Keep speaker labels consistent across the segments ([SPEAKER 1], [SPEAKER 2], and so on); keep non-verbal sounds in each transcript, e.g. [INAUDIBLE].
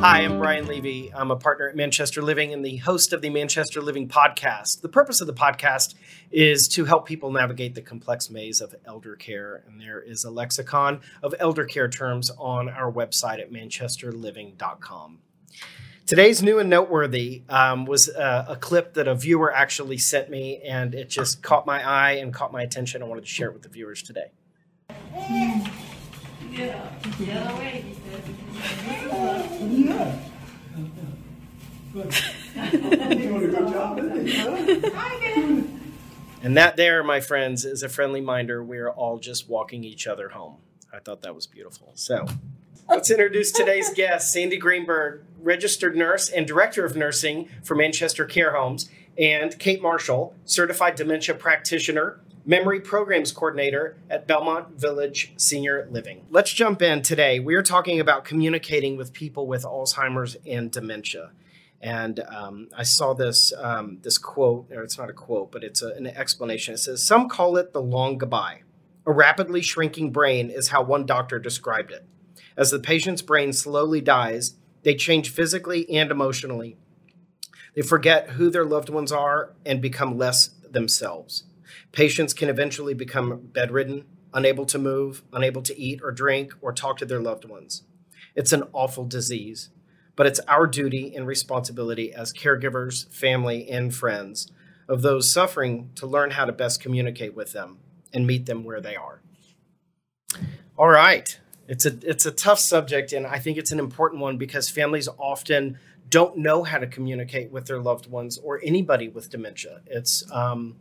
[SPEAKER 1] Hi, I'm Brian Levy. I'm a partner at Manchester Living and the host of the Manchester Living podcast. The purpose of the podcast is to help people navigate the complex maze of elder care. And there is a lexicon of elder care terms on our website at manchesterliving.com. Today's new and noteworthy um, was uh, a clip that a viewer actually sent me, and it just caught my eye and caught my attention. I wanted to share it with the viewers today. [LAUGHS] And that, there, my friends, is a friendly reminder we are all just walking each other home. I thought that was beautiful. So, let's introduce today's guest, Sandi Greenberg, registered nurse and director of nursing for Manchester Care Homes, and Kate Marshall, certified dementia practitioner, memory programs coordinator at Belmont Village Senior Living. Let's jump in today. We are talking about communicating with people with Alzheimer's and dementia. And um, I saw this um, this quote, or it's not a quote, but it's a, an explanation. It says, "Some call it the long goodbye. A rapidly shrinking brain is how one doctor described it. As the patient's brain slowly dies, they change physically and emotionally. They forget who their loved ones are and become less themselves. Patients can eventually become bedridden, unable to move, unable to eat or drink or talk to their loved ones. It's an awful disease, but it's our duty and responsibility as caregivers, family, and friends of those suffering to learn how to best communicate with them and meet them where they are. All right. It's a it's a tough subject and I think it's an important one because families often don't know how to communicate with their loved ones or anybody with dementia. It's um,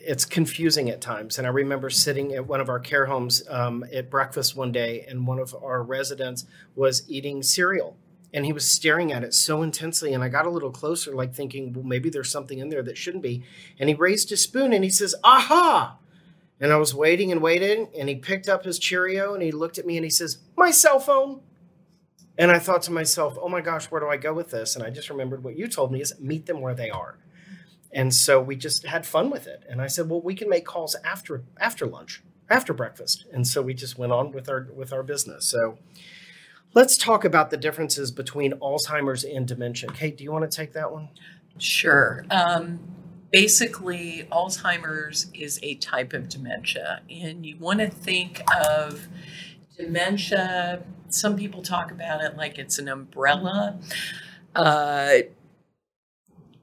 [SPEAKER 1] it's confusing at times. And I remember sitting at one of our care homes um, at breakfast one day, and one of our residents was eating cereal. And he was staring at it so intensely. And I got a little closer, like thinking, well, maybe there's something in there that shouldn't be. And he raised his spoon and he says, Aha! And I was waiting and waiting. And he picked up his Cheerio and he looked at me and he says, My cell phone. And I thought to myself, oh my gosh, where do I go with this? And I just remembered what you told me is meet them where they are. And so we just had fun with it. And I said, well, we can make calls after after lunch, after breakfast. And so we just went on with our with our business. So let's talk about the differences between Alzheimer's and dementia. Kate, do you want to take that one?
[SPEAKER 2] Sure. Um, basically, Alzheimer's is a type of dementia, and you want to think of dementia. Some people talk about it like it's an umbrella. Uh,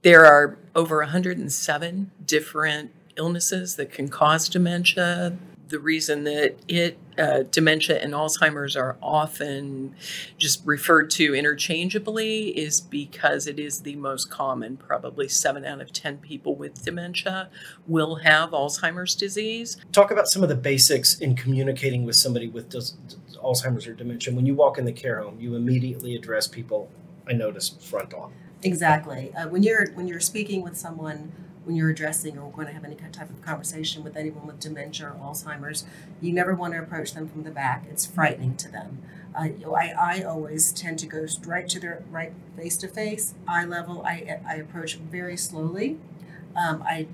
[SPEAKER 2] there are over 107 different illnesses that can cause dementia. The reason that it uh, dementia and Alzheimer's are often just referred to interchangeably is because it is the most common. Probably seven out of 10 people with dementia will have Alzheimer's disease.
[SPEAKER 1] Talk about some of the basics in communicating with somebody with Alzheimer's or dementia. When you walk in the care home, you immediately address people, I noticed, front on.
[SPEAKER 3] Exactly. Uh, when you're when you're speaking with someone, when you're addressing or going to have any type of conversation with anyone with dementia or Alzheimer's, you never want to approach them from the back. It's frightening to them. Uh, I, I always tend to go right to their right face to face, eye level. I, I approach very slowly. Um, I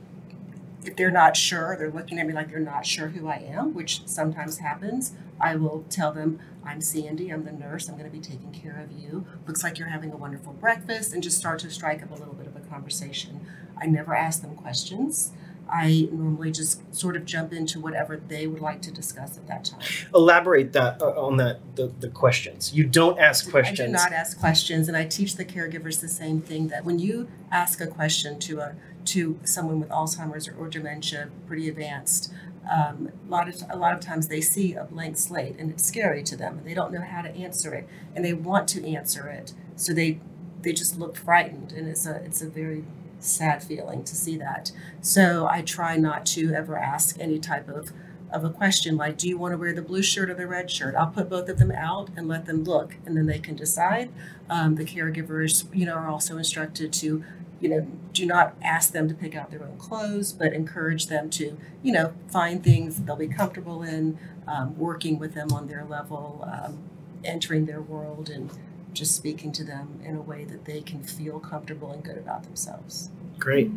[SPEAKER 3] if they're not sure, they're looking at me like they're not sure who I am, which sometimes happens. I will tell them, I'm Sandi, I'm the nurse, I'm going to be taking care of you. Looks like you're having a wonderful breakfast, and just start to strike up a little bit of a conversation. I never ask them questions. I normally just sort of jump into whatever they would like to discuss at that time.
[SPEAKER 1] Elaborate that uh, on that the, the questions. You don't ask questions.
[SPEAKER 3] I do not ask questions, and I teach the caregivers the same thing that when you ask a question to a to someone with Alzheimer's or, or dementia, pretty advanced, um, a lot of a lot of times they see a blank slate and it's scary to them, and they don't know how to answer it, and they want to answer it, so they they just look frightened, and it's a it's a very sad feeling to see that. So I try not to ever ask any type of of a question like, do you want to wear the blue shirt or the red shirt? I'll put both of them out and let them look, and then they can decide. Um, the caregivers, you know, are also instructed to, you know, do not ask them to pick out their own clothes, but encourage them to, you know, find things they'll be comfortable in, um, working with them on their level, um, entering their world, and just speaking to them in a way that they can feel comfortable and good about themselves.
[SPEAKER 1] Great.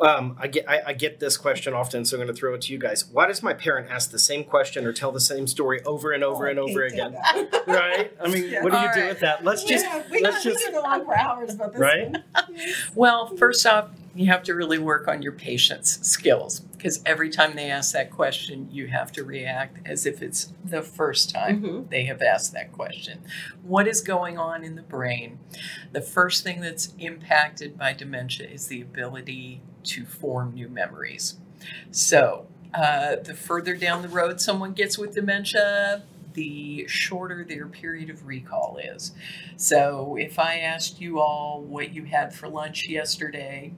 [SPEAKER 1] Um, I get I, I get this question often, so I'm going to throw it to you guys. Why does my parent ask the same question or tell the same story over and over
[SPEAKER 3] Oh,
[SPEAKER 1] and over again? [LAUGHS] right? I mean,
[SPEAKER 3] Yeah.
[SPEAKER 1] what do you
[SPEAKER 2] All
[SPEAKER 1] do with that? Let's just
[SPEAKER 3] we
[SPEAKER 1] let's just-
[SPEAKER 3] go on for hours about this
[SPEAKER 1] Right? [LAUGHS]
[SPEAKER 2] Well, first off, you have to really work on your patience skills because every time they ask that question, you have to react as if it's the first time
[SPEAKER 3] Mhm.
[SPEAKER 2] they have asked that question. What is going on in the brain? The first thing that's impacted by dementia is the ability to form new memories. So, uh, the further down the road someone gets with dementia, the shorter their period of recall is. So, if I asked you all what you had for lunch yesterday,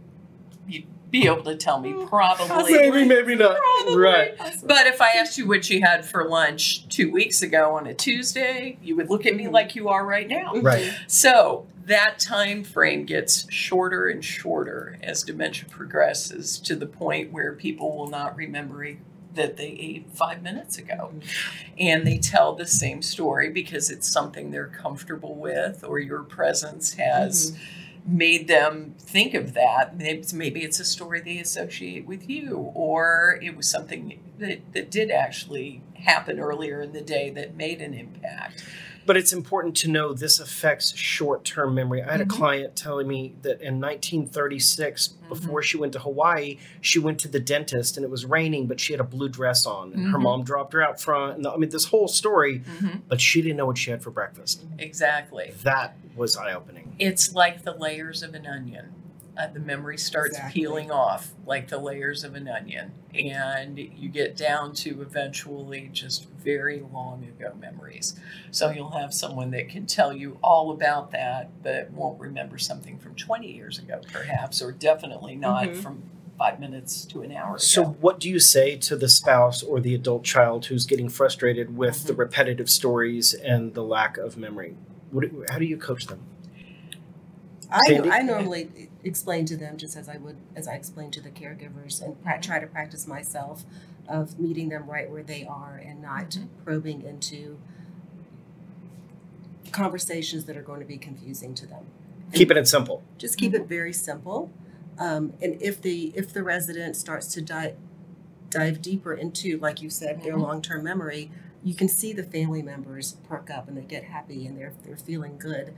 [SPEAKER 2] you'd be able to tell me probably.
[SPEAKER 1] maybe maybe not.
[SPEAKER 2] Probably.
[SPEAKER 1] Right.
[SPEAKER 2] But if I asked you what you had for lunch two weeks ago on a Tuesday, you would look at me like you are right now.
[SPEAKER 1] Right.
[SPEAKER 2] So that time frame gets shorter and shorter as dementia progresses to the point where people will not remember that they ate five minutes ago. And they tell the same story because it's something they're comfortable with or your presence has mm-hmm. made them think of that. Maybe maybe it's a story they associate with you, or it was something that, that did actually happen earlier in the day that made an impact.
[SPEAKER 1] But it's important to know this affects short term memory. I had
[SPEAKER 2] Mhm.
[SPEAKER 1] a client telling me that in 1936, before she went to Hawaii, she went to the dentist and it was raining, but she had a blue dress on and her
[SPEAKER 2] Mhm.
[SPEAKER 1] mom dropped her out front. And I mean, this whole story, but she didn't know what she had for breakfast.
[SPEAKER 2] Exactly.
[SPEAKER 1] That was eye opening.
[SPEAKER 2] It's like the layers of an onion. Uh, the memory starts
[SPEAKER 3] Exactly.
[SPEAKER 2] peeling off like the layers of an onion, and you get down to eventually just very long ago memories. So you'll have someone that can tell you all about that, but won't remember something from 20 years ago, perhaps, or definitely not
[SPEAKER 3] Mhm.
[SPEAKER 2] from five minutes to an hour
[SPEAKER 1] So, what do you say to the spouse or the adult child who's getting frustrated with the
[SPEAKER 2] Mhm.
[SPEAKER 1] repetitive stories and the lack of memory? What, how do you coach them?
[SPEAKER 3] I, I normally explain to them just as I would as I explain to the caregivers and pra- try to practice myself of meeting them right where they are and not
[SPEAKER 2] Mhm.
[SPEAKER 3] probing into conversations that are going to be confusing to them.
[SPEAKER 1] Keeping it simple.
[SPEAKER 3] Just keep it very simple. Um, and if the if the resident starts to dive dive deeper into, like you said, their
[SPEAKER 2] Mhm.
[SPEAKER 3] long term memory, you can see the family members perk up and they get happy and they're they're feeling good.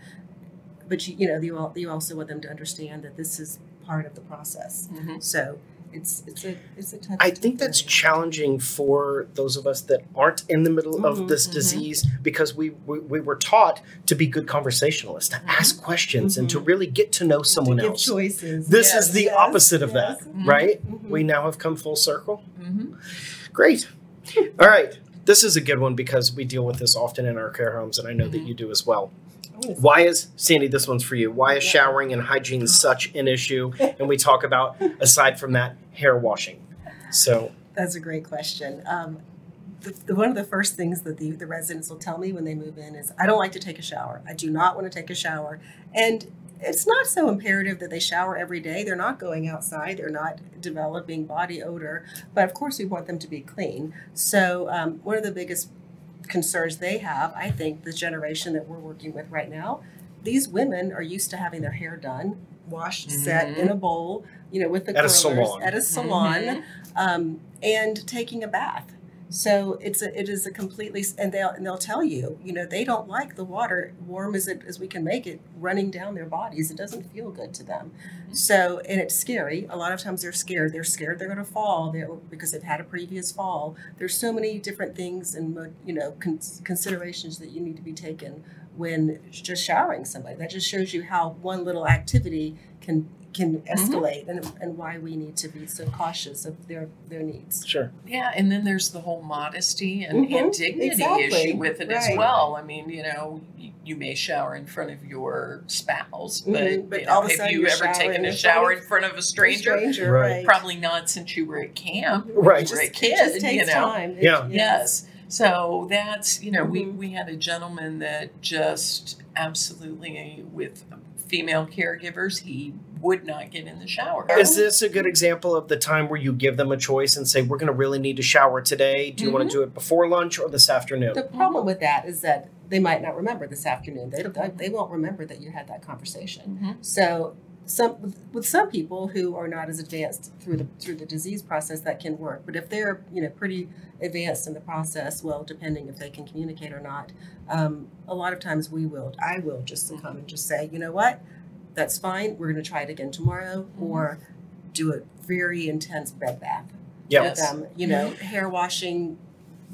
[SPEAKER 3] But you you know you al- you also want them to understand that this is part of the process.
[SPEAKER 2] Mhm.
[SPEAKER 3] So it's it's a it's a tough.
[SPEAKER 1] I think that's
[SPEAKER 3] area.
[SPEAKER 1] challenging for those of us that aren't in the middle of
[SPEAKER 3] Mhm,
[SPEAKER 1] this
[SPEAKER 2] mhm.
[SPEAKER 1] disease because we, we we were taught to be good conversationalists, to ask questions, and to really get to know someone
[SPEAKER 3] to give
[SPEAKER 1] else.
[SPEAKER 3] choices.
[SPEAKER 1] This
[SPEAKER 2] Yes,
[SPEAKER 1] is the
[SPEAKER 3] yes,
[SPEAKER 1] opposite of
[SPEAKER 3] yes.
[SPEAKER 1] that,
[SPEAKER 2] Mhm.
[SPEAKER 1] right?
[SPEAKER 3] Mhm.
[SPEAKER 1] We now have come full circle.
[SPEAKER 2] Mhm.
[SPEAKER 1] Great. All right. This is a good one because we deal with this often in our care homes, and I know that you do as well. Why is Sandi? This one's for you. Why is showering and hygiene such an issue? And we talk about aside from that, hair washing. So
[SPEAKER 3] That's a great question. Um, the, the, one of the first things that the, the residents will tell me when they move in is, I don't like to take a shower. I do not want to take a shower. And it's not so imperative that they shower every day. They're not going outside, they're not developing body odor. But of course, we want them to be clean. So, um, one of the biggest concerns they have, I think, the generation that we're working with right now, these women are used to having their hair done, washed, set in a bowl, you know, with the
[SPEAKER 1] At a salon.
[SPEAKER 3] at a salon
[SPEAKER 2] Mhm.
[SPEAKER 3] um, and taking a bath. So it's a, it is a completely and they'll and they'll tell you you know they don't like the water warm as it as we can make it running down their bodies. It doesn't feel good to them. Mm-hmm. So and it's scary. A lot of times they're scared. They're scared they're going to fall. They because they've had a previous fall. There's so many different things and you know con- considerations that you need to be taken when just showering somebody. That just shows you how one little activity can can escalate and, and why we need to be so cautious of their their needs
[SPEAKER 1] sure.
[SPEAKER 2] Yeah, and then there's the whole modesty and,
[SPEAKER 3] Mhm,
[SPEAKER 2] and dignity
[SPEAKER 3] exactly,
[SPEAKER 2] issue with it as well. I mean, you know, you, you may shower in front of your spouse, but,
[SPEAKER 3] Mhm, but
[SPEAKER 2] you
[SPEAKER 3] all
[SPEAKER 2] know,
[SPEAKER 3] of a
[SPEAKER 2] have you ever taken a shower in front of a stranger?
[SPEAKER 3] stranger
[SPEAKER 1] Right.
[SPEAKER 3] right,
[SPEAKER 2] Probably not since you were at camp.
[SPEAKER 1] Right.
[SPEAKER 2] You were a
[SPEAKER 3] It
[SPEAKER 2] kid,
[SPEAKER 3] just takes
[SPEAKER 2] you know.
[SPEAKER 3] time It-
[SPEAKER 1] Yeah.
[SPEAKER 2] Yes. So that's, you know, we,
[SPEAKER 3] Mhm.
[SPEAKER 2] we had a gentleman that just absolutely, with female caregivers, he would not get in the shower.
[SPEAKER 1] Is this a good example of the time where you give them a choice and say, "We're going to really need to shower today. Do you want to do it before lunch or this afternoon?"
[SPEAKER 3] the problem with that is that they might not remember this afternoon they they won't remember that you had that conversation
[SPEAKER 2] Mhm.
[SPEAKER 3] So some with, with some people who are not as advanced through the through the disease process that can work but if they're you know pretty advanced in the process well depending if they can communicate or not um, a lot of times we will i will just come and just say you know what that's fine we're going to try it again tomorrow
[SPEAKER 2] Mhm.
[SPEAKER 3] or do a very intense bed bath
[SPEAKER 1] Yeah.
[SPEAKER 3] with them you know hair washing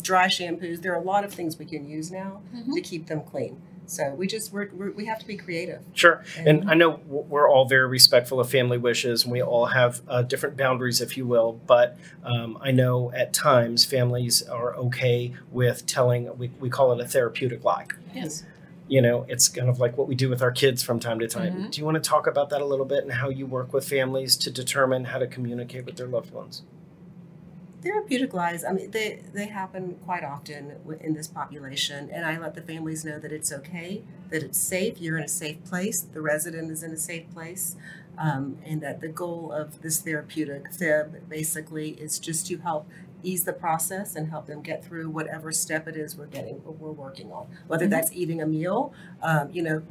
[SPEAKER 3] dry shampoos there are a lot of things we can use now
[SPEAKER 2] Mhm.
[SPEAKER 3] to keep them clean so we just we're, we're, we have to be creative
[SPEAKER 1] Sure. And I know we're all very respectful of family wishes, and we all have uh, different boundaries, if you will. But um, I know at times families are okay with telling, we, we call it a therapeutic lie.
[SPEAKER 2] Yes.
[SPEAKER 1] You know, it's kind of like what we do with our kids from time to time.
[SPEAKER 2] Mhm.
[SPEAKER 1] Do you want to talk about that a little bit and how you work with families to determine how to communicate with their loved ones?
[SPEAKER 3] Therapeutic lies i mean they they happen quite often in this population and i let the families know that it's okay that it's safe you're in a safe place the resident is in a safe place um, and that the goal of this therapeutic fib basically is just to help ease the process and help them get through whatever step it is we're getting we're working on whether
[SPEAKER 2] Mhm.
[SPEAKER 3] that's eating a meal um, you know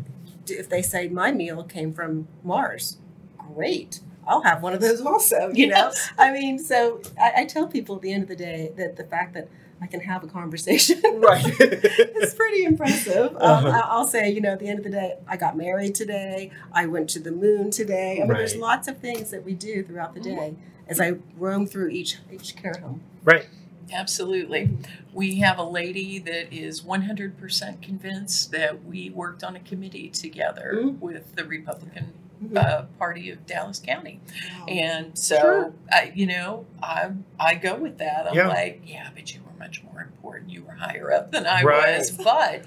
[SPEAKER 3] if they say my meal came from mars great i'll have one of those also you know [LAUGHS] I mean, so I, I tell people at the end of the day that the fact that I can have a conversation [LAUGHS]
[SPEAKER 1] Right.
[SPEAKER 3] is pretty impressive. Um,
[SPEAKER 1] Uh-huh.
[SPEAKER 3] I- I'll say, you know, at the end of the day, I got married today. I went to the moon today. I mean, there's lots of things that we do throughout the day as I roam through each each care home.
[SPEAKER 1] right.
[SPEAKER 2] Absolutely. We have a lady that is 100% convinced that we worked on a committee together
[SPEAKER 3] Mhm.
[SPEAKER 2] with the Republican. Uh, Party of Dallas County. And so,
[SPEAKER 1] Sure.
[SPEAKER 2] I, you know, I I go with that. I'm
[SPEAKER 1] Yeah.
[SPEAKER 2] like, yeah, but you were much more important. You were higher up than I
[SPEAKER 1] Right.
[SPEAKER 2] was. But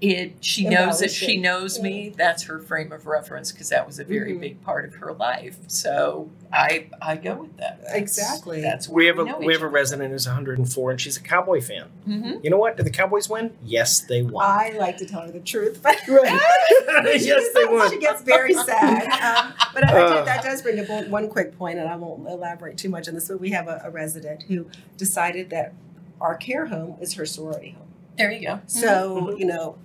[SPEAKER 2] it, she knows that she
[SPEAKER 3] Embellishing.
[SPEAKER 2] knows me. That's her frame of reference because that was a very
[SPEAKER 3] Mhm.
[SPEAKER 2] big part of her life. So I I go with that. That's-
[SPEAKER 3] Exactly.
[SPEAKER 2] That's
[SPEAKER 1] We have a
[SPEAKER 2] know
[SPEAKER 1] we
[SPEAKER 2] each
[SPEAKER 1] have a resident who's 104 and she's a Cowboy fan.
[SPEAKER 2] Mm-hmm.
[SPEAKER 1] You know what? Did the Cowboys win? Yes, they won.
[SPEAKER 3] I like to tell her the truth, but
[SPEAKER 1] Right. [LAUGHS]
[SPEAKER 3] she
[SPEAKER 1] yes, they
[SPEAKER 3] gets-
[SPEAKER 1] won.
[SPEAKER 3] She gets very sad. Um, but I, I
[SPEAKER 1] Uh.
[SPEAKER 3] that does bring up one- one quick point, and I won't elaborate too much on this. But we have a, a resident who decided that our care home is her sorority home.
[SPEAKER 2] There you go.
[SPEAKER 3] So you know,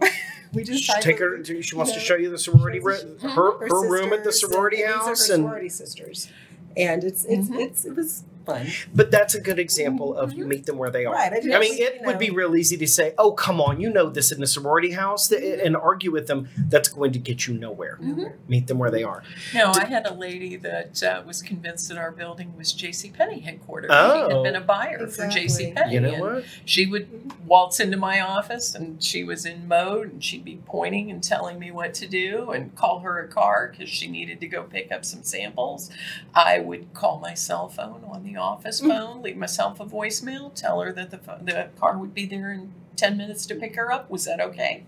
[SPEAKER 3] [LAUGHS] we just
[SPEAKER 1] She take her. to- She wants to show you the sorority ro-
[SPEAKER 3] Mhm.
[SPEAKER 1] her her room at the sorority
[SPEAKER 3] and these are her
[SPEAKER 1] house, and
[SPEAKER 3] sorority sisters, and it's it's,
[SPEAKER 2] Mhm.
[SPEAKER 3] it's it was fun.
[SPEAKER 1] but that's a good example of you meet them where they are.
[SPEAKER 3] Right. I, do
[SPEAKER 1] I mean,
[SPEAKER 3] you
[SPEAKER 1] it
[SPEAKER 3] know,
[SPEAKER 1] would be real easy to say, "Oh, come on, you know this in the sorority house," th- and argue with them. That's going to get you nowhere.
[SPEAKER 2] Mhm.
[SPEAKER 1] Meet them where they are.
[SPEAKER 2] No, I had a lady that uh, was convinced that our building was J.C. Penney headquarters. She
[SPEAKER 1] Oh.
[SPEAKER 2] had been a buyer
[SPEAKER 3] Exactly.
[SPEAKER 2] for J.C. Penney.
[SPEAKER 1] You know
[SPEAKER 2] and
[SPEAKER 1] what?
[SPEAKER 2] She would waltz into my office and she was in mode and she'd be pointing and telling me what to do and call her a car because she needed to go pick up some samples. I would call my cell phone on the office phone, leave myself a voicemail, tell her that the, the car would be there in 10 minutes to pick her up. Was that okay?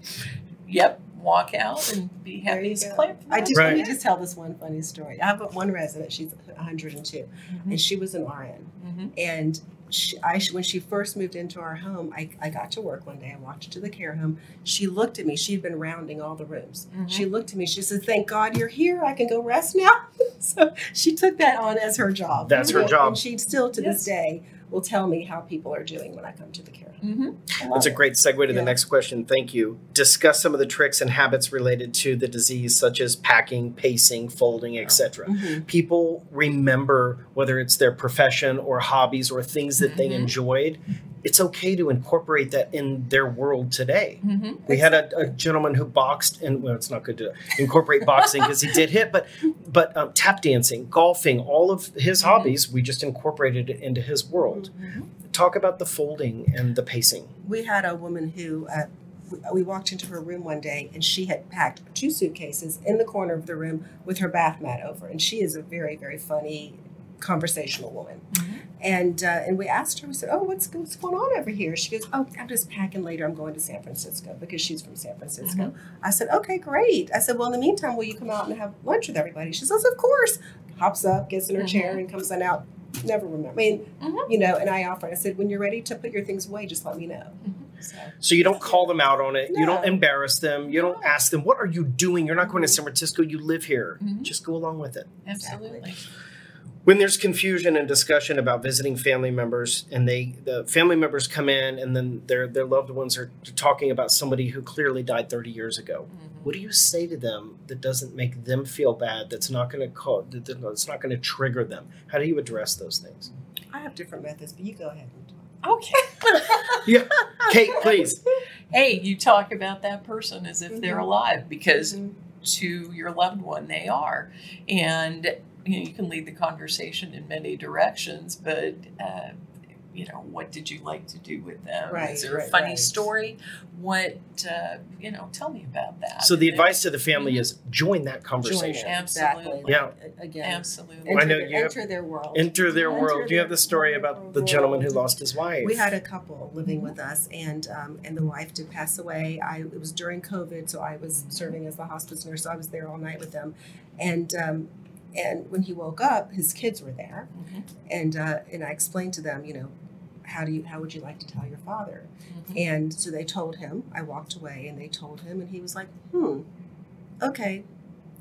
[SPEAKER 2] Yep. Walk out and be happy as clam.
[SPEAKER 3] I just let me just tell this one funny story. I have one resident. She's 102,
[SPEAKER 2] Mhm.
[SPEAKER 3] and she was an RN.
[SPEAKER 2] Mhm.
[SPEAKER 3] And she, I, when she first moved into our home, I, I got to work one day. I walked into the care home. She looked at me. She'd been rounding all the rooms.
[SPEAKER 2] Mhm.
[SPEAKER 3] She looked at me. She said, "Thank God you're here. I can go rest now." [LAUGHS] so she took that on as her job.
[SPEAKER 1] That's her
[SPEAKER 3] And-
[SPEAKER 1] job.
[SPEAKER 3] And she still, to
[SPEAKER 2] Yes.
[SPEAKER 3] this day, will tell me how people are doing when I come to the care home.
[SPEAKER 2] Mhm.
[SPEAKER 3] I love
[SPEAKER 1] That's a great segue to the next question. Thank you. Discuss some of the tricks and habits related to the disease, such as packing, pacing, folding, etc.
[SPEAKER 3] Mhm.
[SPEAKER 1] People remember whether it's their profession or hobbies or things that they
[SPEAKER 2] Mhm.
[SPEAKER 1] enjoyed. It's okay to incorporate that in their world today.
[SPEAKER 2] Mhm.
[SPEAKER 1] We had a, a gentleman who boxed, and well, it's not good to incorporate boxing because he did hit, but but um, tap dancing, golfing, all of his
[SPEAKER 2] Mhm.
[SPEAKER 1] hobbies, we just incorporated it into his world.
[SPEAKER 3] Mhm.
[SPEAKER 1] Talk about the folding and the pacing.
[SPEAKER 3] we had a woman who uh, we, we walked into her room one day and she had packed two suitcases in the corner of the room with her bath mat over and she is a very very funny conversational woman
[SPEAKER 2] Mhm.
[SPEAKER 3] and uh, and we asked her we said oh what's, what's going on over here she goes oh i'm just packing later i'm going to san francisco because she's from san francisco i said okay great i said well in the meantime will you come out and have lunch with everybody she says of course hops up gets in her chair and comes on out never remember i mean
[SPEAKER 2] Mhm.
[SPEAKER 3] you know and i offered i said when you're ready to put your things away just let me know so
[SPEAKER 1] So you don't call them out on it. You don't embarrass them. You don't ask them, "What are you doing? You're not going to San Francisco. You live here.
[SPEAKER 2] Mhm.
[SPEAKER 1] Just go along with it."
[SPEAKER 2] Absolutely.
[SPEAKER 1] When there's confusion and discussion about visiting family members and they the family members come in and then their their loved ones are talking about somebody who clearly died 30 years ago what do you say to them that doesn't make them feel bad that's not going to call that- that's not going to trigger them how do you address those things
[SPEAKER 3] I have different methods, but you go ahead and talk.
[SPEAKER 2] Okay. [LAUGHS] Yeah.
[SPEAKER 1] Kate please
[SPEAKER 2] hey, you talk about that person as if they're
[SPEAKER 3] Mhm.
[SPEAKER 2] alive because
[SPEAKER 3] Mhm.
[SPEAKER 2] to your loved one they are. And you, know, you can lead the conversation in many directions, but uh, you know, what did you like to do with them?
[SPEAKER 3] Right,
[SPEAKER 2] Is there a
[SPEAKER 3] right,
[SPEAKER 2] funny
[SPEAKER 3] right.
[SPEAKER 2] story? What uh, you know? Tell me about that.
[SPEAKER 1] so the
[SPEAKER 2] And then-
[SPEAKER 1] advice to the family is join that conversation
[SPEAKER 3] it.
[SPEAKER 2] Absolutely.
[SPEAKER 3] Exactly.
[SPEAKER 1] Yeah.
[SPEAKER 3] Again.
[SPEAKER 2] Absolutely.
[SPEAKER 3] Enter,
[SPEAKER 1] I know
[SPEAKER 3] their,
[SPEAKER 1] you have-
[SPEAKER 3] enter their world.
[SPEAKER 1] enter their
[SPEAKER 3] Enter
[SPEAKER 1] world you have the story about the gentleman who lost his wife
[SPEAKER 3] We had a couple living with us, and um, and the wife did pass away. I it was during COVID, so I was serving as the hospice nurse. So I was there all night with them, and um, and when he woke up, his kids were there,
[SPEAKER 2] Mhm.
[SPEAKER 3] and uh, and I explained to them, you know, how do you how would you like to tell your father?
[SPEAKER 2] Mhm.
[SPEAKER 3] And so they told him. I walked away, and they told him, and he was like, hmm, okay.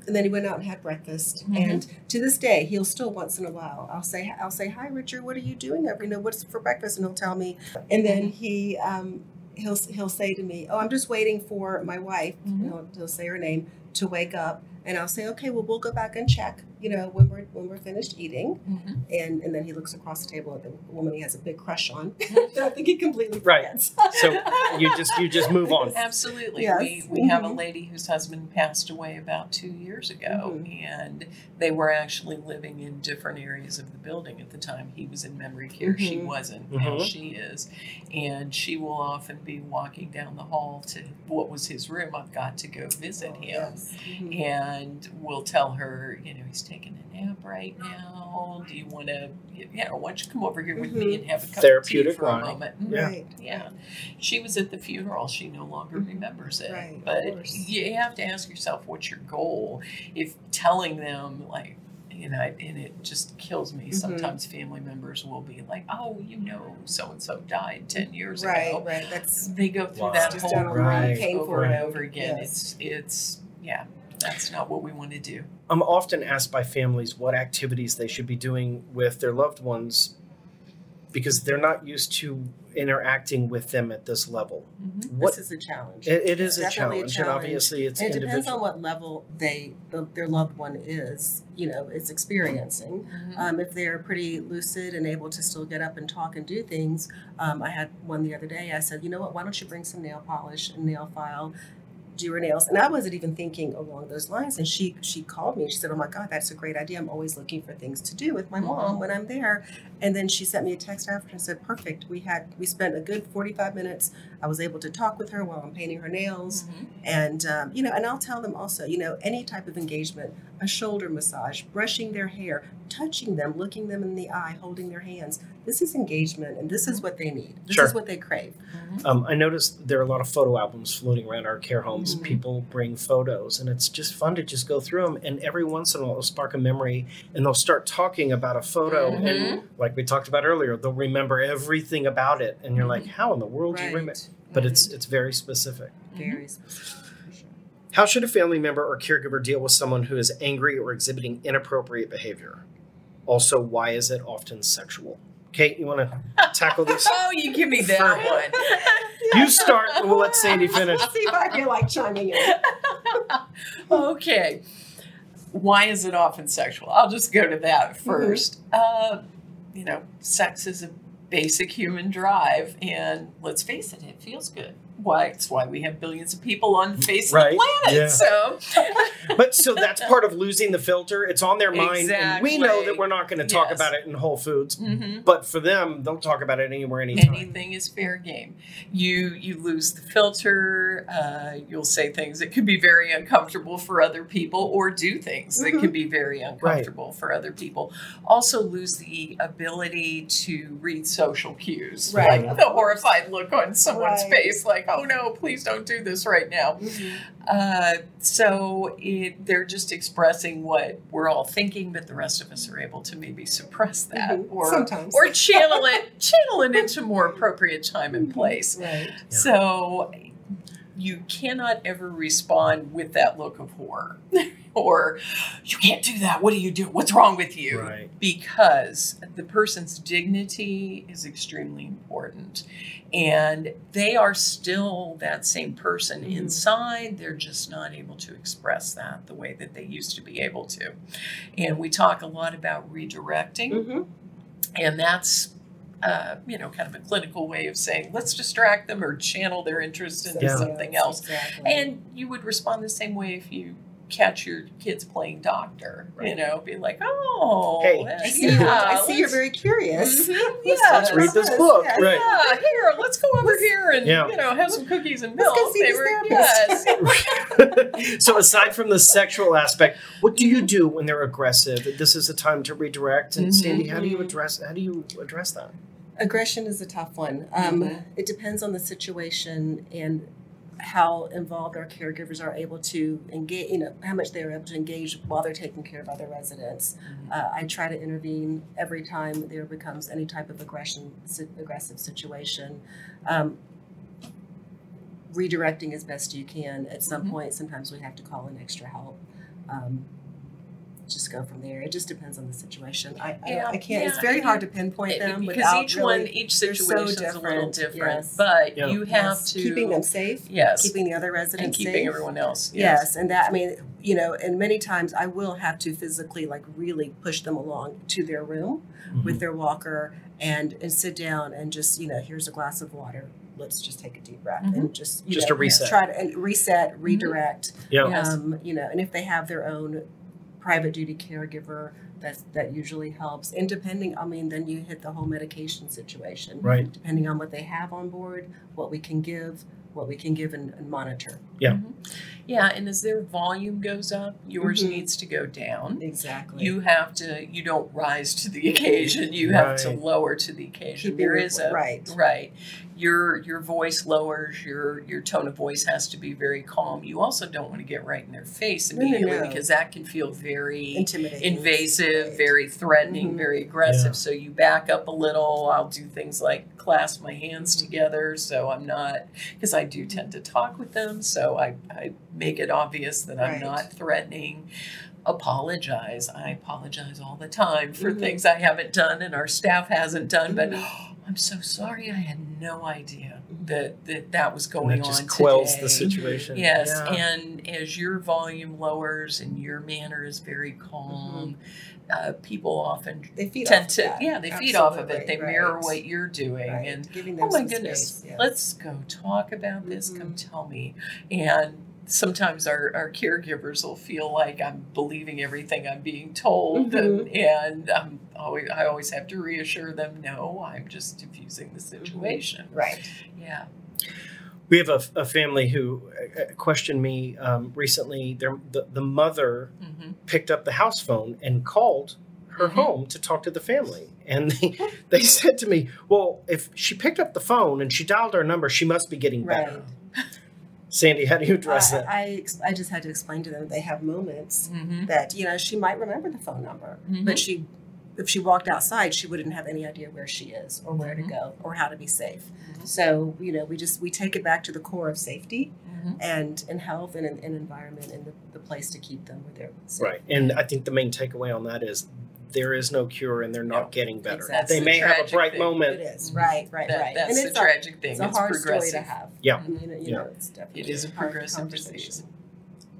[SPEAKER 3] And then he went out and had breakfast.
[SPEAKER 2] Mhm.
[SPEAKER 3] And to this day, he'll still once in a while. I'll say, I'll say, hi, Richard. What are you doing? You know, what's for breakfast? And he'll tell me. And then he um, he'll he'll say to me, oh, I'm just waiting for my wife.
[SPEAKER 2] Mhm.
[SPEAKER 3] He'll, he'll say her name to wake up. And I'll say, okay, well, we'll go back and check. You know, when we're when we're finished eating.
[SPEAKER 2] Mhm.
[SPEAKER 3] And and then he looks across the table at the woman he has a big crush on. [LAUGHS]
[SPEAKER 2] Mhm.
[SPEAKER 3] I think he completely
[SPEAKER 1] Right.
[SPEAKER 3] forgets.
[SPEAKER 1] so you just you just move on
[SPEAKER 2] Absolutely.
[SPEAKER 3] Yes.
[SPEAKER 2] We, we have a
[SPEAKER 3] Mhm.
[SPEAKER 2] lady whose husband passed away about two years ago,
[SPEAKER 3] Mhm.
[SPEAKER 2] and they were actually living in different areas of the building at the time. He was in memory care, she
[SPEAKER 3] Mhm.
[SPEAKER 2] wasn't, now
[SPEAKER 1] Mhm.
[SPEAKER 2] she is. And she will often be walking down the hall to what was his room. I've got to go visit him.
[SPEAKER 3] Yes. Mhm.
[SPEAKER 2] And we'll tell her, you know, he's taking a nap right now. Do you want to, you know, why don't you come over here with me
[SPEAKER 3] Mhm.
[SPEAKER 2] and have a cup
[SPEAKER 1] Therapeutic
[SPEAKER 2] of tea for a
[SPEAKER 1] line.
[SPEAKER 2] moment? Mhm.
[SPEAKER 1] Yeah.
[SPEAKER 3] Right.
[SPEAKER 2] Yeah. She was at the funeral. She no longer
[SPEAKER 3] Mhm.
[SPEAKER 2] remembers it.
[SPEAKER 3] Right,
[SPEAKER 2] but you have to ask yourself what's your goal. If telling them, like, you know, and it just kills me.
[SPEAKER 3] Mhm.
[SPEAKER 2] Sometimes family members will be like, oh, you know, so and so died 10 years
[SPEAKER 3] Right,
[SPEAKER 2] ago.
[SPEAKER 3] right. That's
[SPEAKER 2] They go through
[SPEAKER 1] Wow.
[SPEAKER 2] that
[SPEAKER 3] Just
[SPEAKER 2] whole
[SPEAKER 3] down
[SPEAKER 2] grief
[SPEAKER 3] painful
[SPEAKER 2] over and over again.
[SPEAKER 3] Yes.
[SPEAKER 2] It's, it's, yeah, that's not what we want to do.
[SPEAKER 1] I'm often asked by families what activities they should be doing with their loved ones because they're not used to interacting with them at this level. What
[SPEAKER 3] this is a challenge.
[SPEAKER 1] it, it is a
[SPEAKER 3] Definitely a
[SPEAKER 1] challenge, and obviously it's
[SPEAKER 3] And it depends on what level they the, their loved one is, you know, is experiencing. Um, if they're pretty lucid and able to still get up and talk and do things, um, I had one the other day. I said, you know what? Why don't you bring some nail polish and nail file, do her nails? And I wasn't even thinking along those lines. And she she called me. She said, oh my God, that's a great idea. I'm always looking for things to do with my mm-hmm. mom when I'm there. And then she sent me a text after and said, perfect. We had we spent a good 45 minutes. I was able to talk with her while I'm painting her nails
[SPEAKER 2] Mhm.
[SPEAKER 3] and um, you know and i'll tell them also you know any type of engagement a shoulder massage brushing their hair touching them looking them in the eye holding their hands this is engagement and this is what they need this
[SPEAKER 1] Sure.
[SPEAKER 3] is what they crave
[SPEAKER 2] Mhm.
[SPEAKER 1] Um, I noticed there are a lot of photo albums floating around our care homes.
[SPEAKER 3] Mhm.
[SPEAKER 1] People bring photos, and it's just fun to just go through them. And every once in a while, it'll spark a memory, and they'll start talking about a photo.
[SPEAKER 3] Mm-hmm.
[SPEAKER 1] And like we talked about earlier, they'll remember everything about it, and you're like, "How in the world do you remember?" But it's mm-hmm. it's very specific.
[SPEAKER 3] very mm-hmm. specific.
[SPEAKER 1] How should a family member or caregiver deal with someone who is angry or exhibiting inappropriate behavior? Also, why is it often sexual? Kate, you want to [LAUGHS] tackle this?
[SPEAKER 2] Oh, you give me that one.
[SPEAKER 1] You start. We'll let [LAUGHS] Sandi finish.
[SPEAKER 3] I'll see if i feel like chiming in [LAUGHS]
[SPEAKER 2] okay. Why is it often sexual? I'll just go to that mm-hmm. 1st Uh, you know, sex is a basic human drive, and let's face it, it feels good. Why? It's why we have billions of people on [LAUGHS] the face
[SPEAKER 1] Right,
[SPEAKER 2] of the planet.
[SPEAKER 1] yeah.
[SPEAKER 2] So, [LAUGHS]
[SPEAKER 1] But so that's part of losing the filter. It's on their mind, and we know that we're not going to talk
[SPEAKER 2] Yes.
[SPEAKER 1] about it in Whole Foods.
[SPEAKER 2] Mhm.
[SPEAKER 1] But for them, they'll talk about it anywhere, anytime.
[SPEAKER 2] anything is fair game. You you lose the filter. Uh, you'll say things that could be very uncomfortable for other people, or do things that
[SPEAKER 3] Mhm.
[SPEAKER 2] can be very uncomfortable for other people. Also, lose the ability to read social cues,
[SPEAKER 3] Right.
[SPEAKER 2] like the horrified look on someone's
[SPEAKER 3] Right.
[SPEAKER 2] face, like "Oh no, please don't do this right now." Uh, so it, they're just expressing what we're all thinking, but the rest of us are able to maybe suppress that
[SPEAKER 3] Mhm.
[SPEAKER 2] or
[SPEAKER 3] Sometimes.
[SPEAKER 2] or channel it [LAUGHS] channel it into more appropriate time and place.
[SPEAKER 3] right
[SPEAKER 2] So you cannot ever respond with that look of horror. [LAUGHS] or you can't do that. What do you do? What's wrong with you?
[SPEAKER 1] Right.
[SPEAKER 2] Because the person's dignity is extremely important. And they are still that same person
[SPEAKER 3] Mhm.
[SPEAKER 2] inside. They're just not able to express that the way that they used to be able to. And we talk a lot about redirecting.
[SPEAKER 3] Mm-hmm.
[SPEAKER 2] And that's, uh, you know, kind of a clinical way of saying, let's distract them or channel their interest into
[SPEAKER 1] Yeah.
[SPEAKER 2] something else.
[SPEAKER 3] Exactly.
[SPEAKER 2] And you would respond the same way if you catch your kids playing doctor, you know, be like, oh,
[SPEAKER 1] Hey.
[SPEAKER 3] I see,
[SPEAKER 2] yeah,
[SPEAKER 3] you, I see you're very curious.
[SPEAKER 2] Mhm, [LAUGHS]
[SPEAKER 3] Let's-
[SPEAKER 2] yes,
[SPEAKER 1] Let's read this
[SPEAKER 3] yes,
[SPEAKER 1] book.
[SPEAKER 3] yes.
[SPEAKER 1] Right.
[SPEAKER 2] Yeah, here, let's go over here and
[SPEAKER 1] Yeah.
[SPEAKER 2] you know have some cookies and
[SPEAKER 3] Let's
[SPEAKER 2] milk.
[SPEAKER 3] go see
[SPEAKER 2] They were- yes. [LAUGHS]
[SPEAKER 1] so aside from the sexual aspect, what do you do when they're aggressive? This is a time to redirect. And
[SPEAKER 2] Mhm.
[SPEAKER 1] Sandi, how do you address how do you address that?
[SPEAKER 3] Aggression is a tough one. Um,
[SPEAKER 2] Mhm.
[SPEAKER 3] It depends on the situation and how involved our caregivers are able to engage, you know, how much they are able to engage while they're taking care of other residents. Uh, I try to intervene every time there becomes any type of aggression, si- aggressive situation. Um, redirecting as best you can. At some
[SPEAKER 2] Mhm.
[SPEAKER 3] point, sometimes we have to call in extra help. Um, just go from there. It just depends on the situation. I, I,
[SPEAKER 2] Yeah,
[SPEAKER 3] I can't. it's
[SPEAKER 2] yeah,
[SPEAKER 3] very
[SPEAKER 2] and
[SPEAKER 3] hard to pinpoint
[SPEAKER 2] It-
[SPEAKER 3] them
[SPEAKER 2] because each
[SPEAKER 3] really
[SPEAKER 2] one, each
[SPEAKER 3] they're so
[SPEAKER 2] situation is a little
[SPEAKER 3] different,
[SPEAKER 2] different.
[SPEAKER 3] yes.
[SPEAKER 2] But
[SPEAKER 1] Yeah.
[SPEAKER 2] you have
[SPEAKER 3] yes,
[SPEAKER 2] to
[SPEAKER 3] keeping them safe,
[SPEAKER 2] yes,
[SPEAKER 3] keeping the other residents safe.
[SPEAKER 2] and keeping
[SPEAKER 3] safe.
[SPEAKER 2] everyone else.
[SPEAKER 3] Yes, and that I mean, you know, and many times I will have to physically like really push them along to their room
[SPEAKER 1] Mm-hmm.
[SPEAKER 3] with their walker and and sit down and just you know here's a glass of water. Let's just take a deep breath and just you
[SPEAKER 1] Just
[SPEAKER 3] know,
[SPEAKER 1] a reset.
[SPEAKER 3] Try to and reset, redirect.
[SPEAKER 1] Yeah.
[SPEAKER 3] Um, you know, and if they have their own private duty caregiver, that that usually helps. And depending, I mean, then you hit the whole medication situation.
[SPEAKER 1] Right.
[SPEAKER 3] Depending on what they have on board, what we can give, what we can give and, and monitor.
[SPEAKER 2] Yeah, Yeah, and as their volume goes up, yours
[SPEAKER 3] Mhm.
[SPEAKER 2] needs to go down.
[SPEAKER 3] Exactly.
[SPEAKER 2] You have to. You don't rise to the occasion. You have to lower to the occasion.
[SPEAKER 3] Keeping
[SPEAKER 2] there
[SPEAKER 3] your
[SPEAKER 2] is
[SPEAKER 3] vo-
[SPEAKER 2] a
[SPEAKER 3] right.
[SPEAKER 2] right. Your your voice lowers. Your your tone of voice has to be very calm. You also don't want to get right in their face
[SPEAKER 3] No, no,
[SPEAKER 2] immediately
[SPEAKER 3] no.
[SPEAKER 2] because that can feel very
[SPEAKER 3] intimidating.
[SPEAKER 2] invasive,
[SPEAKER 3] Right.
[SPEAKER 2] very threatening,
[SPEAKER 3] Mhm.
[SPEAKER 2] very aggressive.
[SPEAKER 1] Yeah.
[SPEAKER 2] So you back up a little. I'll do things like clasp my hands
[SPEAKER 3] Mm-hmm.
[SPEAKER 2] together so I'm not, because I do tend to talk with them. So I, I make it obvious that I'm not threatening. Apologize. I apologize all the time for
[SPEAKER 3] Mhm.
[SPEAKER 2] things I haven't done and our staff hasn't done, but
[SPEAKER 3] Mhm. [GASPS]
[SPEAKER 2] I'm so sorry. I had no idea that that, that was
[SPEAKER 1] And
[SPEAKER 2] going
[SPEAKER 1] that just
[SPEAKER 2] on
[SPEAKER 1] quells
[SPEAKER 2] today.
[SPEAKER 1] the situation.
[SPEAKER 2] Yes,
[SPEAKER 1] Yeah.
[SPEAKER 2] and as your volume lowers and your manner is very calm, uh, people often
[SPEAKER 3] They feed
[SPEAKER 2] tend
[SPEAKER 3] off
[SPEAKER 2] to
[SPEAKER 3] that.
[SPEAKER 2] yeah they feed off of it.
[SPEAKER 3] Absolutely,
[SPEAKER 2] They mirror what you're doing,
[SPEAKER 3] Right.
[SPEAKER 2] and
[SPEAKER 3] giving them
[SPEAKER 2] oh my goodness,
[SPEAKER 3] space, yes.
[SPEAKER 2] let's go talk about this. Come
[SPEAKER 3] Mhm.
[SPEAKER 2] tell me. And sometimes our, our caregivers will feel like I'm believing everything I'm being told, and,
[SPEAKER 3] Mm-hmm.
[SPEAKER 2] and I'm always, I always have to reassure them, no, I'm just diffusing
[SPEAKER 3] Mm-hmm.
[SPEAKER 2] the situation.
[SPEAKER 3] Right.
[SPEAKER 2] Yeah.
[SPEAKER 1] We have a, a family who uh, questioned me um, recently. Their, the, the mother
[SPEAKER 2] hmm
[SPEAKER 1] picked up the house phone and called her
[SPEAKER 2] Mhm.
[SPEAKER 1] home to talk to the family. And they, they [LAUGHS] said to me, Well, if she picked up the phone and she dialed our number, she must be getting better. Sandi, how do you address
[SPEAKER 3] I,
[SPEAKER 1] that?
[SPEAKER 3] I, ex- I just had to explain to them they have moments
[SPEAKER 2] hmm
[SPEAKER 3] that you know she might remember the phone number,
[SPEAKER 2] Mhm.
[SPEAKER 3] but she, if she walked outside, she wouldn't have any idea where she is or where
[SPEAKER 2] Mhm.
[SPEAKER 3] to go or how to be safe.
[SPEAKER 2] Mhm.
[SPEAKER 3] So you know we just we take it back to the core of safety
[SPEAKER 2] hmm
[SPEAKER 3] and and health and an environment and the, the place to keep them where they're safe.
[SPEAKER 1] Right. And I think the main takeaway on that is there is no cure and they're not
[SPEAKER 2] No.
[SPEAKER 1] getting better.
[SPEAKER 3] Exactly.
[SPEAKER 1] They may
[SPEAKER 2] the
[SPEAKER 1] have a bright
[SPEAKER 2] thing.
[SPEAKER 1] Moment.
[SPEAKER 3] is right, right,
[SPEAKER 2] That,
[SPEAKER 3] right.
[SPEAKER 2] That's
[SPEAKER 3] and
[SPEAKER 2] the
[SPEAKER 3] it's a,
[SPEAKER 2] tragic thing.
[SPEAKER 3] it's a
[SPEAKER 2] it's
[SPEAKER 3] hard
[SPEAKER 2] progressive.
[SPEAKER 3] story to have.
[SPEAKER 1] Yeah.
[SPEAKER 3] You know, you
[SPEAKER 1] Yeah.
[SPEAKER 3] know it's definitely
[SPEAKER 2] It is a
[SPEAKER 3] hard
[SPEAKER 2] progressive
[SPEAKER 3] conversation.
[SPEAKER 2] disease.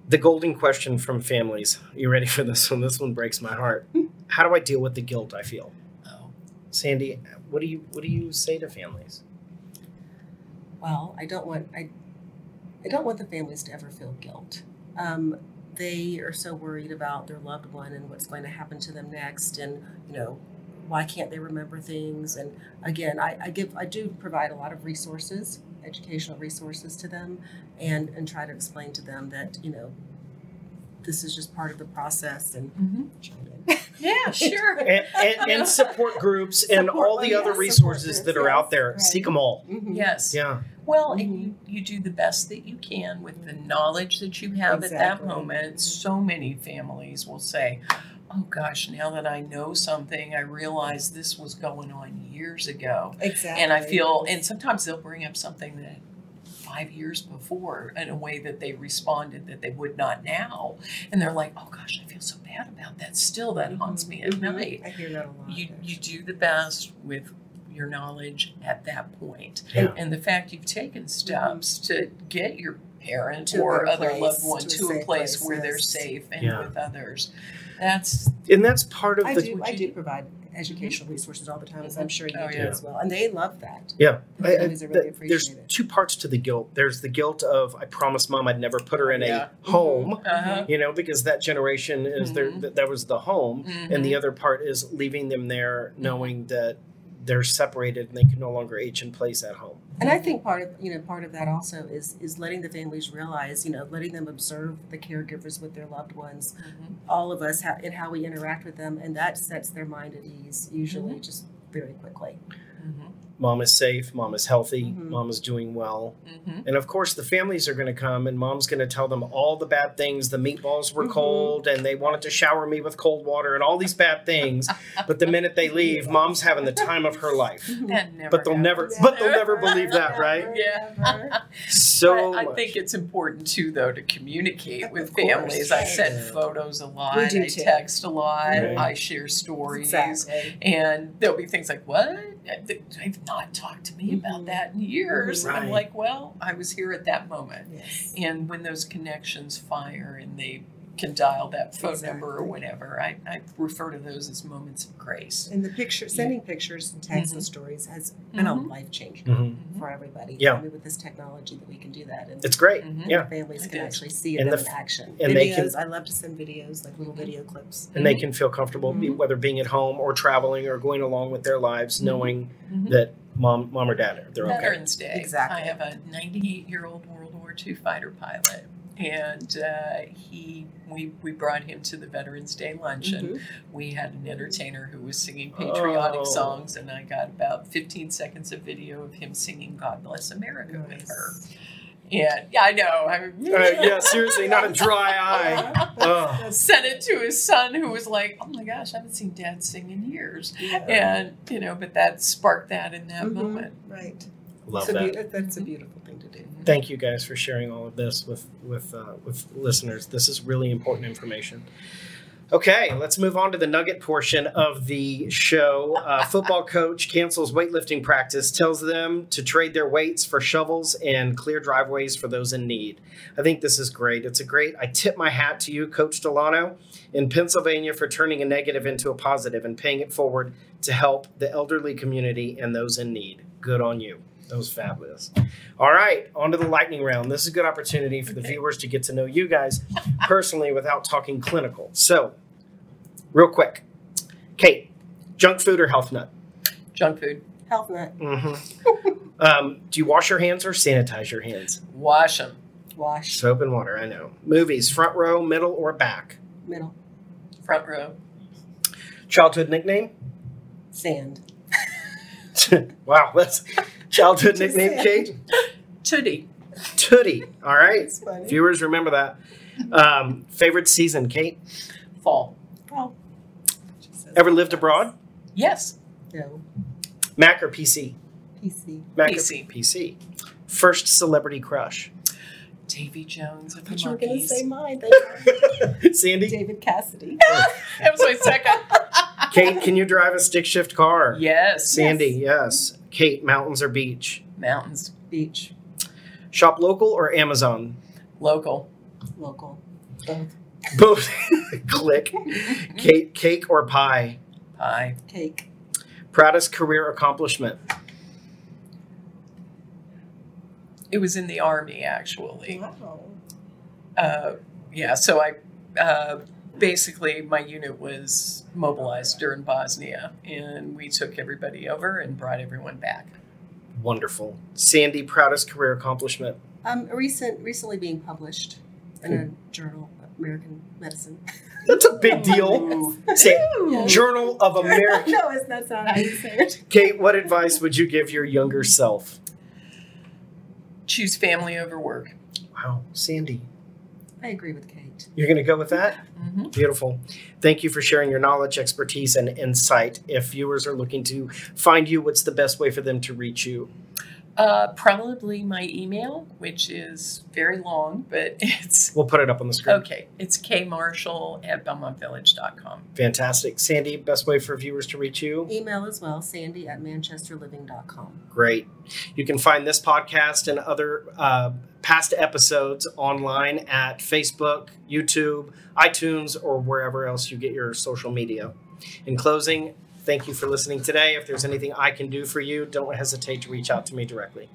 [SPEAKER 1] The golden question from families. You ready for this one? This one breaks my heart. How do I deal with the guilt I feel?
[SPEAKER 2] Oh.
[SPEAKER 1] Sandi, what do you what do you say to families?
[SPEAKER 3] Well, I don't want I, I don't want the families to ever feel guilt. Um, they are so worried about their loved one and what's going to happen to them next, and you know, why can't they remember things? And again, I, I give I do provide a lot of resources, educational resources to them, and and try to explain to them that you know, this is just part of the process and.
[SPEAKER 2] hmm. [LAUGHS] Yeah, sure. [LAUGHS]
[SPEAKER 1] And, and, and support groups and all the
[SPEAKER 3] oh,
[SPEAKER 1] other
[SPEAKER 3] yeah,
[SPEAKER 1] resources that are
[SPEAKER 3] groups,
[SPEAKER 1] out there.
[SPEAKER 3] yes,
[SPEAKER 1] Seek them all.
[SPEAKER 3] Mhm.
[SPEAKER 2] Yes.
[SPEAKER 1] Yeah.
[SPEAKER 2] Well, and
[SPEAKER 3] Mhm.
[SPEAKER 2] you, you do the best that you can with the knowledge that you have at that moment. So many families will say, Oh gosh, now that I know something, I realize this was going on years ago.
[SPEAKER 3] Exactly.
[SPEAKER 2] And I feel, and sometimes they'll bring up something that five years before in a way that they responded that they would not now. And they're like, oh gosh, I feel so bad about that. Still, that haunts me at
[SPEAKER 3] Mhm.
[SPEAKER 2] night.
[SPEAKER 3] I hear that a lot.
[SPEAKER 2] You, you do the best with your knowledge at that point.
[SPEAKER 1] Yeah.
[SPEAKER 2] And the fact you've taken steps to get your parent
[SPEAKER 3] To
[SPEAKER 2] or other
[SPEAKER 3] place,
[SPEAKER 2] loved one
[SPEAKER 3] to a
[SPEAKER 2] to a
[SPEAKER 3] safe
[SPEAKER 2] place
[SPEAKER 3] place,
[SPEAKER 2] where they're safe and
[SPEAKER 1] Yeah.
[SPEAKER 2] with others. That's
[SPEAKER 1] And that's part of
[SPEAKER 3] I
[SPEAKER 1] the
[SPEAKER 3] do. I do
[SPEAKER 2] do.
[SPEAKER 3] provide educational resources all the time, as I'm sure you
[SPEAKER 2] Oh,
[SPEAKER 3] do
[SPEAKER 2] yeah.
[SPEAKER 3] as well, and they love that.
[SPEAKER 1] Yeah, I- I-
[SPEAKER 3] are really
[SPEAKER 1] th- there's
[SPEAKER 3] it.
[SPEAKER 1] two parts to the guilt. There's the guilt of I promised mom I'd never put her in
[SPEAKER 2] Yeah.
[SPEAKER 1] a home,
[SPEAKER 2] uh-huh.
[SPEAKER 1] you know, because that generation is there.
[SPEAKER 2] Mhm.
[SPEAKER 1] That, that was the home, and
[SPEAKER 2] Mm-hmm.
[SPEAKER 1] the other part is leaving them there, knowing that they're separated and they can no longer age in place at home.
[SPEAKER 3] And I think part of you know part of that also is is letting the families realize you know letting them observe the caregivers with their loved ones,
[SPEAKER 2] Mhm.
[SPEAKER 3] all of us ha- and how we interact with them, and that sets their mind at ease usually just very quickly.
[SPEAKER 2] Mhm.
[SPEAKER 1] Mom is safe. Mom is healthy.
[SPEAKER 3] Mhm.
[SPEAKER 1] Mom is doing well.
[SPEAKER 2] Mhm.
[SPEAKER 1] And of course, the families are going to come, and mom's going to tell them all the bad things. The meatballs were
[SPEAKER 3] Mhm.
[SPEAKER 1] cold, and they wanted to shower me with cold water, and all these bad things. but the minute they leave, mom's having the time of her life. [LAUGHS]
[SPEAKER 2] That never
[SPEAKER 1] But they'll never,
[SPEAKER 2] happens.
[SPEAKER 1] but they'll never believe that, [LAUGHS] right?
[SPEAKER 2] Yeah.
[SPEAKER 1] So
[SPEAKER 2] I, I think it's important too, though, to communicate with families. I send
[SPEAKER 1] Yeah.
[SPEAKER 2] photos a lot.
[SPEAKER 3] We do
[SPEAKER 2] I
[SPEAKER 3] too.
[SPEAKER 2] text a lot.
[SPEAKER 1] Right.
[SPEAKER 2] I share stories.
[SPEAKER 3] Exactly.
[SPEAKER 2] And there'll be things like, "What? They've not talked to me about
[SPEAKER 3] Mhm.
[SPEAKER 2] that in years." And I'm like, "Well, I was here at that moment."
[SPEAKER 3] Yes.
[SPEAKER 2] And when those connections fire and they can dial that phone number or
[SPEAKER 3] Exactly.
[SPEAKER 2] whatever, I, I refer to those as moments of grace.
[SPEAKER 3] And the picture, sending pictures and texts and stories has been a
[SPEAKER 2] Mhm.
[SPEAKER 3] life changer
[SPEAKER 1] Mhm.
[SPEAKER 3] for everybody.
[SPEAKER 1] Yeah.
[SPEAKER 3] I mean, with this technology that we can do that, and
[SPEAKER 1] It's great.
[SPEAKER 2] Mhm.
[SPEAKER 1] Yeah.
[SPEAKER 3] families
[SPEAKER 2] It
[SPEAKER 3] can
[SPEAKER 2] is.
[SPEAKER 3] actually see
[SPEAKER 1] And
[SPEAKER 3] them
[SPEAKER 1] the
[SPEAKER 3] in action.
[SPEAKER 1] and they can,
[SPEAKER 3] I love to send videos, like little video clips.
[SPEAKER 1] And they can feel comfortable, be- whether being at home or traveling or going along with their lives, knowing that mom, mom or dad, are they're okay.
[SPEAKER 2] Veterans Day.
[SPEAKER 3] Exactly.
[SPEAKER 2] I have a 98 year old World War II fighter pilot, and uh, he we we brought him to the Veterans Day luncheon.
[SPEAKER 3] Mhm.
[SPEAKER 2] We had an entertainer who was singing patriotic
[SPEAKER 1] Oh.
[SPEAKER 2] songs, and I got about 15 seconds of video of him singing "God Bless America" with her.
[SPEAKER 3] Nice.
[SPEAKER 2] And yeah, I know. I
[SPEAKER 1] Uh, yeah, seriously, not a dry eye. [LAUGHS] Oh.
[SPEAKER 2] Sent it to his son, who was like, "Oh my gosh, I haven't seen Dad sing in years."
[SPEAKER 3] Yeah.
[SPEAKER 2] And you know, but that sparked that in that
[SPEAKER 3] Mhm.
[SPEAKER 2] moment.
[SPEAKER 3] Right.
[SPEAKER 1] Love
[SPEAKER 3] It's
[SPEAKER 1] that.
[SPEAKER 3] beau- that's a beautiful thing to do.
[SPEAKER 1] Thank you guys for sharing all of this with with uh, with listeners. This is really important information. Okay, let's move on to the nugget portion of the show. Uh, football coach cancels weightlifting practice, tells them to trade their weights for shovels and clear driveways for those in need. I think this is great. It's a great. I tip my hat to you, Coach Delano, in Pennsylvania for turning a negative into a positive and paying it forward to help the elderly community and those in need. Good on you. That was fabulous. All right, on to the lightning round. This is a good opportunity for the viewers to get to know you guys personally without talking clinical. So, real quick, Kate, junk food or health nut?
[SPEAKER 2] Junk food.
[SPEAKER 3] Health nut,
[SPEAKER 1] Mm-hmm. [LAUGHS] um, do you wash your hands or sanitize your hands?
[SPEAKER 2] Wash them.
[SPEAKER 3] wash,
[SPEAKER 1] Soap and water, I know. Movies, front row, middle, or back?
[SPEAKER 3] middle,
[SPEAKER 2] Front row.
[SPEAKER 1] Childhood nickname?
[SPEAKER 3] sand. [LAUGHS]
[SPEAKER 1] wow, that's childhood nickname,
[SPEAKER 3] saying.
[SPEAKER 1] Kate?
[SPEAKER 2] Tootie.
[SPEAKER 1] Tootie. All right.
[SPEAKER 3] It's funny.
[SPEAKER 1] Viewers, remember that. Um, favorite season, Kate?
[SPEAKER 2] Fall.
[SPEAKER 3] Oh.
[SPEAKER 1] Ever lived
[SPEAKER 3] does.
[SPEAKER 1] abroad?
[SPEAKER 2] Yes.
[SPEAKER 3] No.
[SPEAKER 1] Mac or PC?
[SPEAKER 3] PC.
[SPEAKER 1] Mac
[SPEAKER 2] PC.
[SPEAKER 1] Or PC. First celebrity crush.
[SPEAKER 2] Davy Jones of
[SPEAKER 3] I
[SPEAKER 2] the
[SPEAKER 3] thought you were going to say mine. [LAUGHS]
[SPEAKER 1] Sandi?
[SPEAKER 3] David Cassidy. [LAUGHS]
[SPEAKER 2] that was my second.
[SPEAKER 1] Kate, can you drive a stick shift car?
[SPEAKER 2] yes.
[SPEAKER 1] Sandi, yes. Kate, mountains or beach?
[SPEAKER 2] Mountains.
[SPEAKER 3] Beach.
[SPEAKER 1] Shop local or Amazon?
[SPEAKER 2] Local.
[SPEAKER 3] Local. Both.
[SPEAKER 1] Both. [LAUGHS] Click. Kate, cake or pie?
[SPEAKER 2] Pie.
[SPEAKER 3] Cake.
[SPEAKER 2] Proudest
[SPEAKER 1] career accomplishment?
[SPEAKER 2] It was in the army, actually.
[SPEAKER 3] Wow.
[SPEAKER 2] Uh, yeah, so I uh, basically my unit was mobilized during Bosnia, and we took everybody over and brought everyone back.
[SPEAKER 1] Wonderful. Sandi, proudest career accomplishment?
[SPEAKER 3] Um, recent, recently being published in a journal, American Medicine.
[SPEAKER 1] That's a big deal. [LAUGHS] Say, Journal of [LAUGHS] American.
[SPEAKER 3] no, it's, that's not how you say it.
[SPEAKER 1] Kate, what advice would you give your younger self?
[SPEAKER 2] Choose family over work.
[SPEAKER 1] Wow, Sandi,
[SPEAKER 3] I agree with Kate.
[SPEAKER 1] you're going to go with that?
[SPEAKER 2] hmm
[SPEAKER 1] Beautiful. Thank you for sharing your knowledge, expertise, and insight. If viewers are looking to find you, what's the best way for them to reach you?
[SPEAKER 2] Uh, probably my email, which is very long, but [LAUGHS] it's
[SPEAKER 1] We'll put it up on the screen.
[SPEAKER 2] okay. It's kmarshall at belmontvillage.com.
[SPEAKER 1] Fantastic. Sandi, best way for viewers to reach you?
[SPEAKER 3] Email as well, sandy at manchesterliving.com.
[SPEAKER 1] Great. You can find this podcast and other uh, past episodes online at Facebook, YouTube, iTunes, or wherever else you get your social media. In closing, thank you for listening today. If there's anything I can do for you, don't hesitate to reach out to me directly.